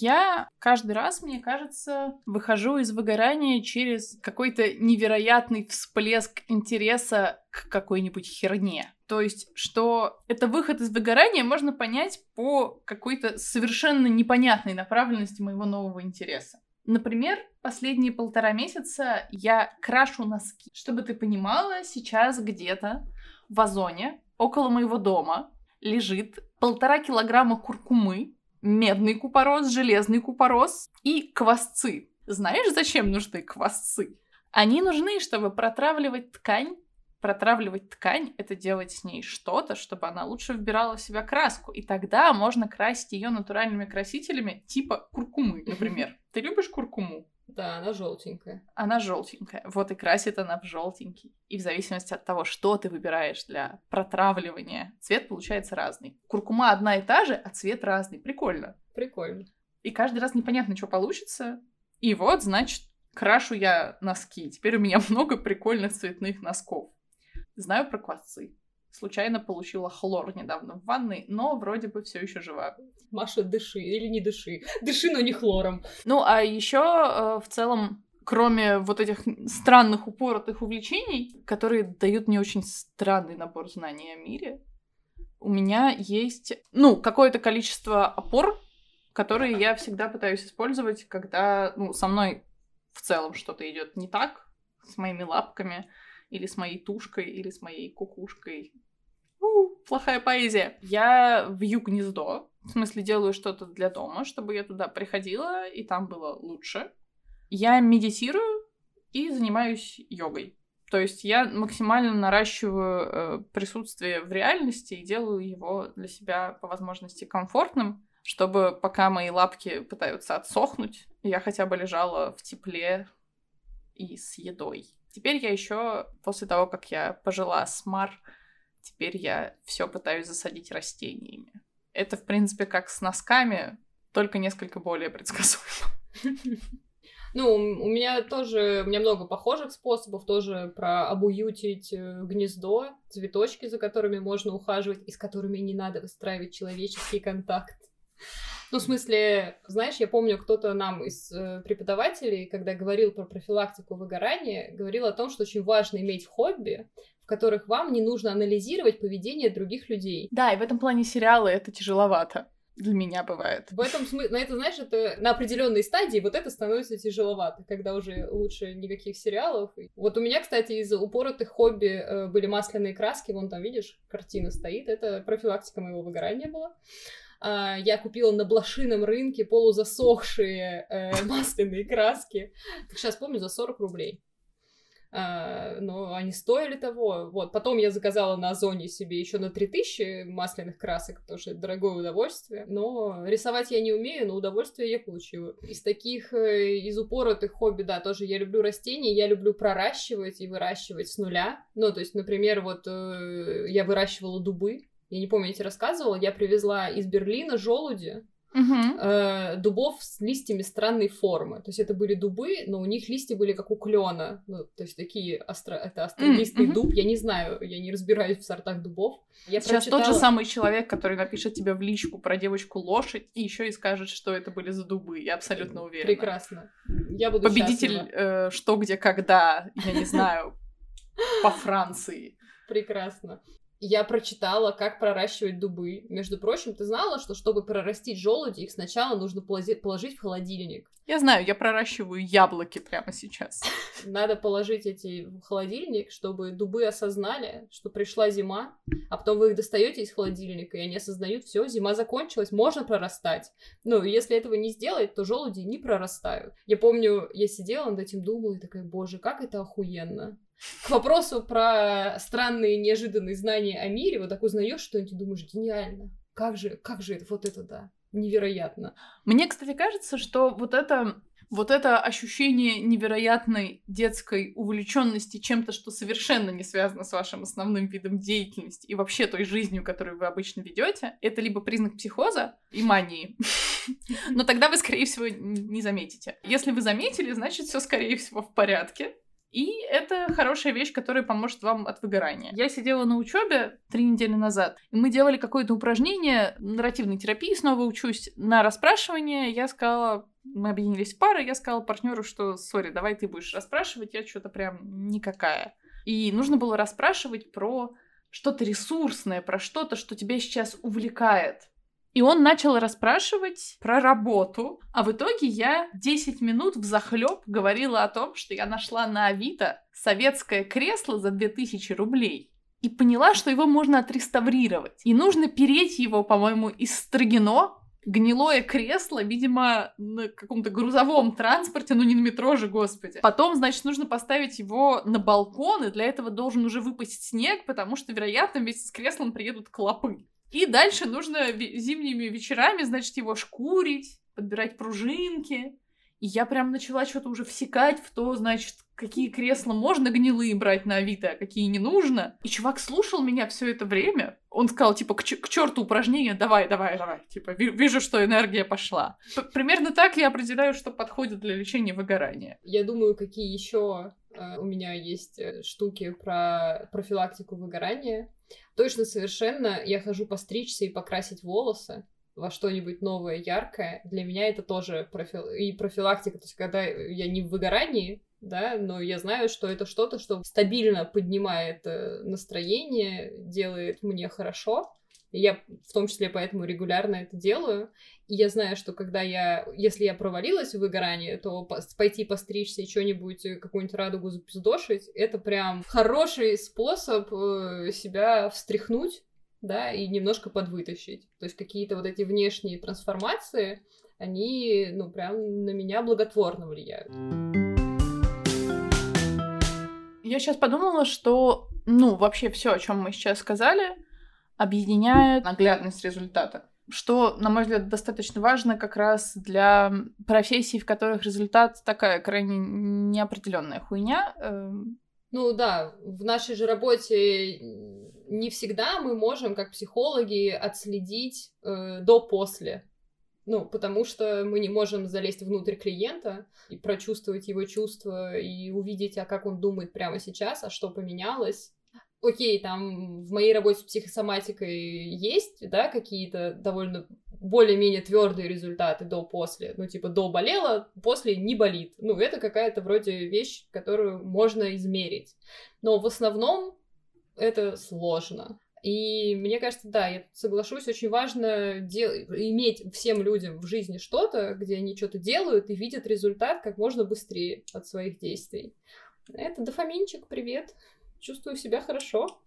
Я каждый раз, мне кажется, выхожу из выгорания через какой-то невероятный всплеск интереса к какой-нибудь херне. То есть, что это выход из выгорания можно понять по какой-то совершенно непонятной направленности моего нового интереса. Например, последние полтора месяца я крашу носки. Чтобы ты понимала, сейчас где-то в вазоне около моего дома лежит полтора килограмма куркумы, медный купорос, железный купорос и квасцы. Знаешь, зачем нужны квасцы? Они нужны, чтобы протравливать ткань. Протравливать ткань — это делать с ней что-то, чтобы она лучше вбирала в себя краску. И тогда можно красить ее натуральными красителями, типа куркумы, например. Ты любишь куркуму? Да, она желтенькая. Она желтенькая. Вот и красит она в желтенький. И в зависимости от того, что ты выбираешь для протравливания, цвет получается разный. Куркума одна и та же, а цвет разный. Прикольно. Прикольно. И каждый раз непонятно, что получится. И вот, значит, крашу я носки. Теперь у меня много прикольных цветных носков. Знаю про квасцы. Случайно получила хлор недавно в ванной, но вроде бы все еще жива. Маша, дыши или не дыши. Дыши, но не хлором. Ну, а еще э, в целом кроме вот этих странных упоротых увлечений, которые дают мне очень странный набор знаний о мире, у меня есть, ну, какое-то количество опор, которые я всегда пытаюсь использовать, когда, ну, со мной в целом что-то идет не так, с моими лапками, или с моей тушкой, или с моей кукушкой, У, плохая поэзия. Я вью гнездо, в смысле делаю что-то для дома, чтобы я туда приходила, и там было лучше. Я медитирую и занимаюсь йогой. То есть я максимально наращиваю э, присутствие в реальности и делаю его для себя по возможности комфортным, чтобы пока мои лапки пытаются отсохнуть, я хотя бы лежала в тепле и с едой. Теперь я еще, после того, как я пожила с Мар, теперь я все пытаюсь засадить растениями. Это, в принципе, как с носками, только несколько более предсказуемо. Ну, у меня тоже, у меня много похожих способов, тоже про обуютить э, гнездо, цветочки, за которыми можно ухаживать, и с которыми не надо выстраивать человеческий контакт. Ну, в смысле, знаешь, я помню, кто-то нам из э, преподавателей, когда говорил про профилактику выгорания, говорил о том, что очень важно иметь хобби, в которых вам не нужно анализировать поведение других людей. Да, и в этом плане сериалы это тяжеловато для меня бывает. В этом смысле, на это, знаешь, это на определенной стадии вот это становится тяжеловато, когда уже лучше никаких сериалов. Вот у меня, кстати, из упоротых хобби э, были масляные краски, вон там, видишь, картина стоит, это профилактика моего выгорания была. Uh, я купила на блошином рынке полузасохшие uh, масляные краски. Так сейчас помню, за 40 рублей. А, но они стоили того. Вот. Потом я заказала на Озоне себе еще на 3000 масляных красок, потому что это дорогое удовольствие. Но рисовать я не умею, но удовольствие я получила. Из таких, э, из упоротых хобби, да, тоже я люблю растения, я люблю проращивать и выращивать с нуля. Ну, то есть, например, вот э, я выращивала дубы, я не помню, я тебе рассказывала, я привезла из Берлина желуди, Угу. э, дубов с листьями странной формы. То есть это были дубы, но у них листья были как у клена. Ну, то есть такие остро... это остролистный Мгм. дуб. Я не знаю, я не разбираюсь в сортах дубов. Я Сейчас тот же прочитала- самый человек, который напишет тебе в личку про девочку лошадь и еще и скажет, что это были за дубы. Я абсолютно уверена. Прекрасно. Я буду Победитель э, что, где, когда, я не знаю, по Франции. Прекрасно. Я прочитала, как проращивать дубы. Между прочим, ты знала, что чтобы прорастить желуди, их сначала нужно положить в холодильник. Я знаю, я проращиваю яблоки прямо сейчас. Надо положить эти в холодильник, чтобы дубы осознали, что пришла зима, а потом вы их достаете из холодильника, и они осознают, все, зима закончилась, можно прорастать. Ну, и если этого не сделать, то желуди не прорастают. Я помню, я сидела над этим, думала, и такая, боже, как это охуенно. К вопросу про странные неожиданные знания о мире, вот так узнаешь что-нибудь, и думаешь, гениально. Как же, как же это, вот это да. Невероятно. Мне, кстати, кажется, что вот это вот это ощущение невероятной детской увлеченности чем-то, что совершенно не связано с вашим основным видом деятельности и вообще той жизнью, которую вы обычно ведете, это либо признак психоза и мании. Но тогда вы, скорее всего, не заметите. Если вы заметили, значит, все, скорее всего, в порядке. И это хорошая вещь, которая поможет вам от выгорания. Я сидела на учебе три недели назад, и мы делали какое-то упражнение нарративной терапии, снова учусь на расспрашивание. Я сказала, мы объединились в пары, я сказала партнеру, что, сори, давай ты будешь расспрашивать, я что-то прям никакая. И нужно было расспрашивать про что-то ресурсное, про что-то, что тебя сейчас увлекает. И он начал расспрашивать про работу, а в итоге я 10 минут в захлеб говорила о том, что я нашла на Авито советское кресло за 2000 рублей. И поняла, что его можно отреставрировать. И нужно переть его, по-моему, из Строгино, гнилое кресло, видимо, на каком-то грузовом транспорте, ну не на метро же, господи. Потом, значит, нужно поставить его на балкон, и для этого должен уже выпасть снег, потому что, вероятно, вместе с креслом приедут клопы. И дальше нужно зимними вечерами, значит, его шкурить, подбирать пружинки. И я прям начала что-то уже всекать в то, значит, какие кресла можно гнилые брать на Авито, а какие не нужно. И чувак слушал меня все это время. Он сказал, типа, к, черту упражнение, давай, давай, давай. Типа, ви- вижу, что энергия пошла. Примерно так я определяю, что подходит для лечения выгорания. Я думаю, какие еще у меня есть э, штуки про профилактику выгорания. Точно совершенно я хожу постричься и покрасить волосы во что-нибудь новое, яркое. Для меня это тоже профил... и профилактика. То есть, когда я не в выгорании, да, но я знаю, что это что-то, что стабильно поднимает э, настроение, делает мне хорошо. Я в том числе поэтому регулярно это делаю. И я знаю, что когда я, если я провалилась в выгорание, то по- пойти постричься что-нибудь, э, какую-нибудь радугу запиздошить, это прям хороший способ э, себя встряхнуть да, и немножко подвытащить. То есть какие-то вот эти внешние трансформации, они, ну, прям на меня благотворно влияют. Я сейчас подумала, что, ну, вообще все, о чем мы сейчас сказали, объединяет наглядность результата. Что, на мой взгляд, достаточно важно как раз для профессий, в которых результат такая крайне неопределенная хуйня. Эм. Ну да, в нашей же работе не всегда мы можем, как психологи, отследить э, до-после. Ну, потому что мы не можем залезть внутрь клиента и прочувствовать его чувства и увидеть, а как он думает прямо сейчас, а что поменялось. Окей, там в моей работе с психосоматикой есть, да, какие-то довольно более-менее твердые результаты до-после. Ну, типа, до болело, после не болит. Ну, это какая-то вроде вещь, которую можно измерить. Но в основном это сложно. И мне кажется, да, я соглашусь, очень важно дел... иметь всем людям в жизни что-то, где они что-то делают и видят результат как можно быстрее от своих действий. Это дофаминчик, привет. Чувствую себя хорошо.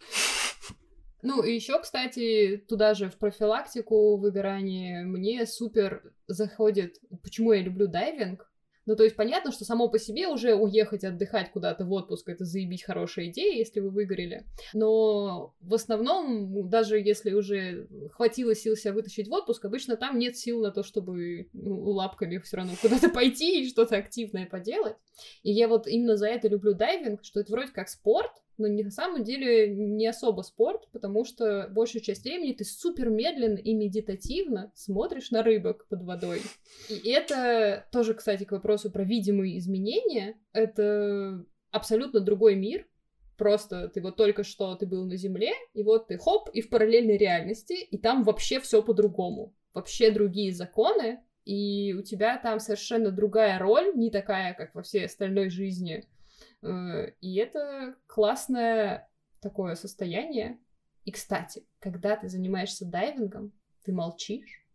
Ну, и еще, кстати, туда же в профилактику выгорания мне супер заходит, почему я люблю дайвинг, ну, то есть понятно, что само по себе уже уехать отдыхать куда-то в отпуск, это заебись хорошая идея, если вы выгорели. Но в основном, даже если уже хватило сил себя вытащить в отпуск, обычно там нет сил на то, чтобы ну, лапками все равно куда-то пойти и что-то активное поделать. И я вот именно за это люблю дайвинг, что это вроде как спорт, но на самом деле не особо спорт, потому что большую часть времени ты супер медленно и медитативно смотришь на рыбок под водой. И это тоже, кстати, к вопросу про видимые изменения. Это абсолютно другой мир. Просто ты вот только что ты был на Земле, и вот ты хоп, и в параллельной реальности, и там вообще все по-другому. Вообще другие законы, и у тебя там совершенно другая роль, не такая, как во всей остальной жизни и это классное такое состояние. И, кстати, когда ты занимаешься дайвингом, ты молчишь,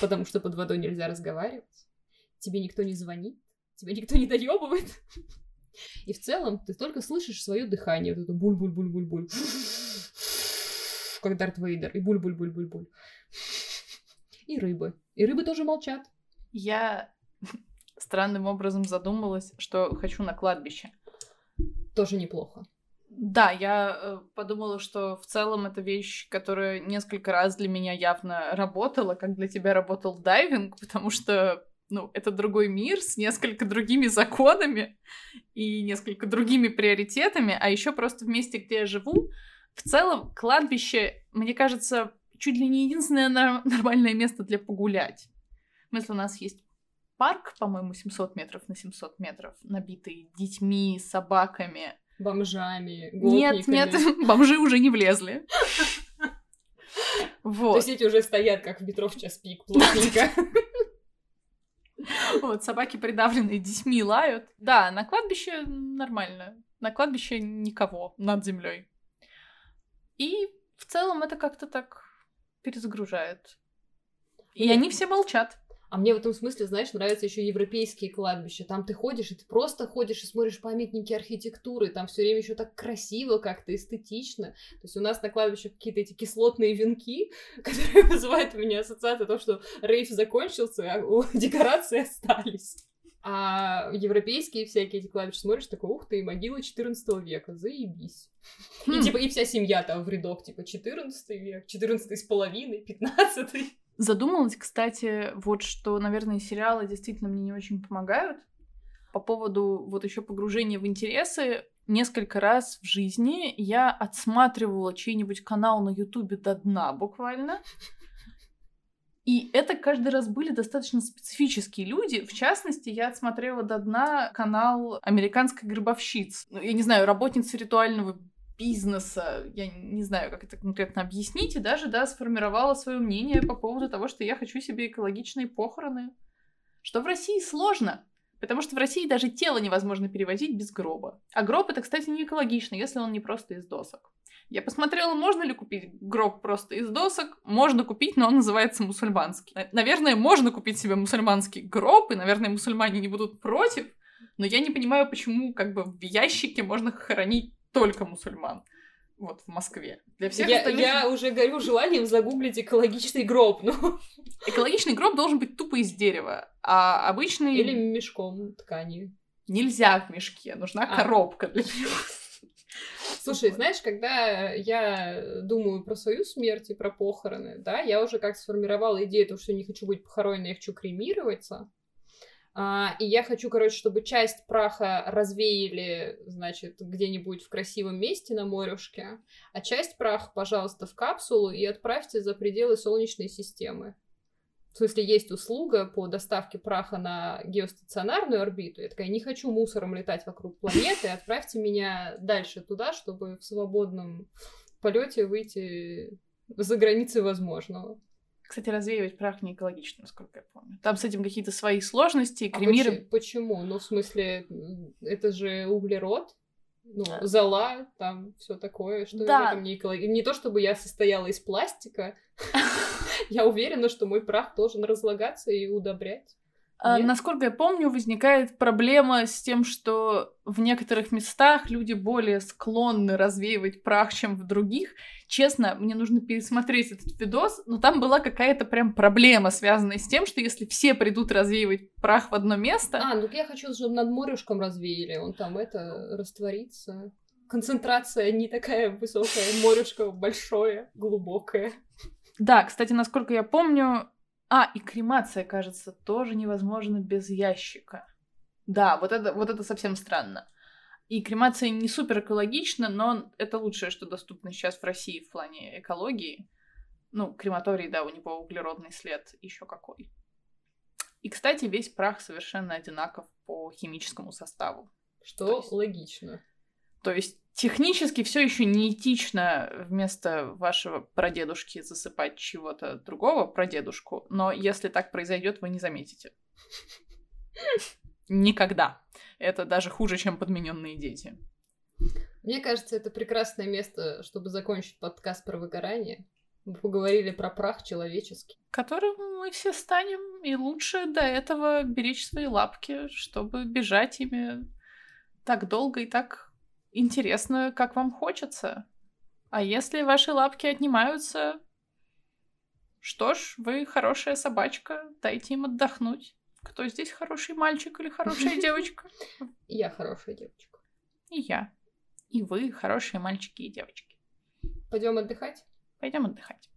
потому что под водой нельзя разговаривать. Тебе никто не звонит, тебя никто не доебывает. И в целом ты только слышишь свое дыхание, вот это буль-буль-буль-буль-буль. Как Дарт Вейдер. И буль-буль-буль-буль-буль. И рыбы. И рыбы тоже молчат. Я странным образом задумалась, что хочу на кладбище тоже неплохо. Да, я э, подумала, что в целом это вещь, которая несколько раз для меня явно работала, как для тебя работал дайвинг, потому что, ну, это другой мир с несколько другими законами и несколько другими приоритетами, а еще просто в месте, где я живу, в целом кладбище, мне кажется, чуть ли не единственное нормальное место для погулять. В смысле, у нас есть парк, по-моему, 700 метров на 700 метров, набитый детьми, собаками. Бомжами, гопниками. Нет, нет, бомжи уже не влезли. Вот. То есть эти уже стоят, как в метро в час пик, плотненько. Вот, собаки придавленные детьми лают. Да, на кладбище нормально. На кладбище никого над землей. И в целом это как-то так перезагружает. И они все молчат. А мне в этом смысле, знаешь, нравятся еще европейские кладбища. Там ты ходишь, и ты просто ходишь и смотришь памятники архитектуры. Там все время еще так красиво, как-то эстетично. То есть у нас на кладбище какие-то эти кислотные венки, которые вызывают у меня ассоциацию того, что рейв закончился, а декорации остались. А европейские всякие эти кладбища смотришь, такой, ух ты, могила 14 века, заебись. И хм. типа, и вся семья там в рядок, типа, 14 век, 14 с половиной, 15 Задумалась, кстати, вот что, наверное, сериалы действительно мне не очень помогают. По поводу вот еще погружения в интересы, несколько раз в жизни я отсматривала чей-нибудь канал на Ютубе до дна буквально. И это каждый раз были достаточно специфические люди. В частности, я отсмотрела до дна канал американской гробовщиц. Ну, я не знаю, работницы ритуального бизнеса, я не знаю, как это конкретно объяснить, и даже, да, сформировала свое мнение по поводу того, что я хочу себе экологичные похороны. Что в России сложно, потому что в России даже тело невозможно перевозить без гроба. А гроб это, кстати, не экологично, если он не просто из досок. Я посмотрела, можно ли купить гроб просто из досок. Можно купить, но он называется мусульманский. Наверное, можно купить себе мусульманский гроб, и, наверное, мусульмане не будут против. Но я не понимаю, почему как бы в ящике можно хоронить только мусульман. вот в Москве. Для всех я, остальных... я уже горю желанием загуглить экологичный гроб, ну. Экологичный гроб должен быть тупо из дерева, а обычный... Или мешком ткани. Нельзя в мешке, нужна А. коробка для него. Слушай, знаешь, когда я думаю про свою смерть и про похороны, да, я уже как сформировала идею того, что не хочу быть похороненной, я хочу кремироваться. А, и я хочу, короче, чтобы часть праха развеяли, значит, где-нибудь в красивом месте на морюшке, а часть праха, пожалуйста, в капсулу и отправьте за пределы Солнечной системы. В смысле, есть услуга по доставке праха на геостационарную орбиту. Я такая, не хочу мусором летать вокруг планеты, отправьте меня дальше туда, чтобы в свободном полете выйти за границы возможного. Кстати, развеивать прах не экологично, насколько я помню. Там с этим какие-то свои сложности, А кремирование... почи- почему? Ну, в смысле, это же углерод, ну, Да. зола, там все такое, что Да. в этом не экологично. Не то, чтобы я состояла из пластика, я уверена, что мой прах должен разлагаться и удобрять. А, Нет? насколько я помню, возникает проблема с тем, что в некоторых местах люди более склонны развеивать прах, чем в других. Честно, мне нужно пересмотреть этот видос, но там была какая-то прям проблема, связанная с тем, что если все придут развеивать прах в одно место, А, ну я хочу, чтобы над морюшком развеяли, он там это растворится. Концентрация не такая высокая, морюшко большое, глубокое. Да, кстати, насколько я помню... А, и кремация, кажется, тоже невозможно без ящика. Да, вот это, вот это совсем странно. И кремация не супер экологична, но это лучшее, что доступно сейчас в России в плане экологии. Ну, крематорий, да, у него углеродный след еще какой. И, кстати, весь прах совершенно одинаков по химическому составу. Что То есть- логично. То есть технически все еще неэтично вместо вашего прадедушки засыпать чего-то другого прадедушку, но если так произойдет, вы не заметите. Никогда. Это даже хуже, чем подмененные дети. Мне кажется, это прекрасное место, чтобы закончить подкаст про выгорание. Мы поговорили про прах человеческий. Которым мы все станем, и лучше до этого беречь свои лапки, чтобы бежать ими так долго и так интересно, как вам хочется. А если ваши лапки отнимаются, что ж, вы хорошая собачка, дайте им отдохнуть. Кто здесь хороший мальчик или хорошая девочка? Я хорошая девочка. И я. И вы хорошие мальчики и девочки. Пойдем отдыхать? Пойдем отдыхать.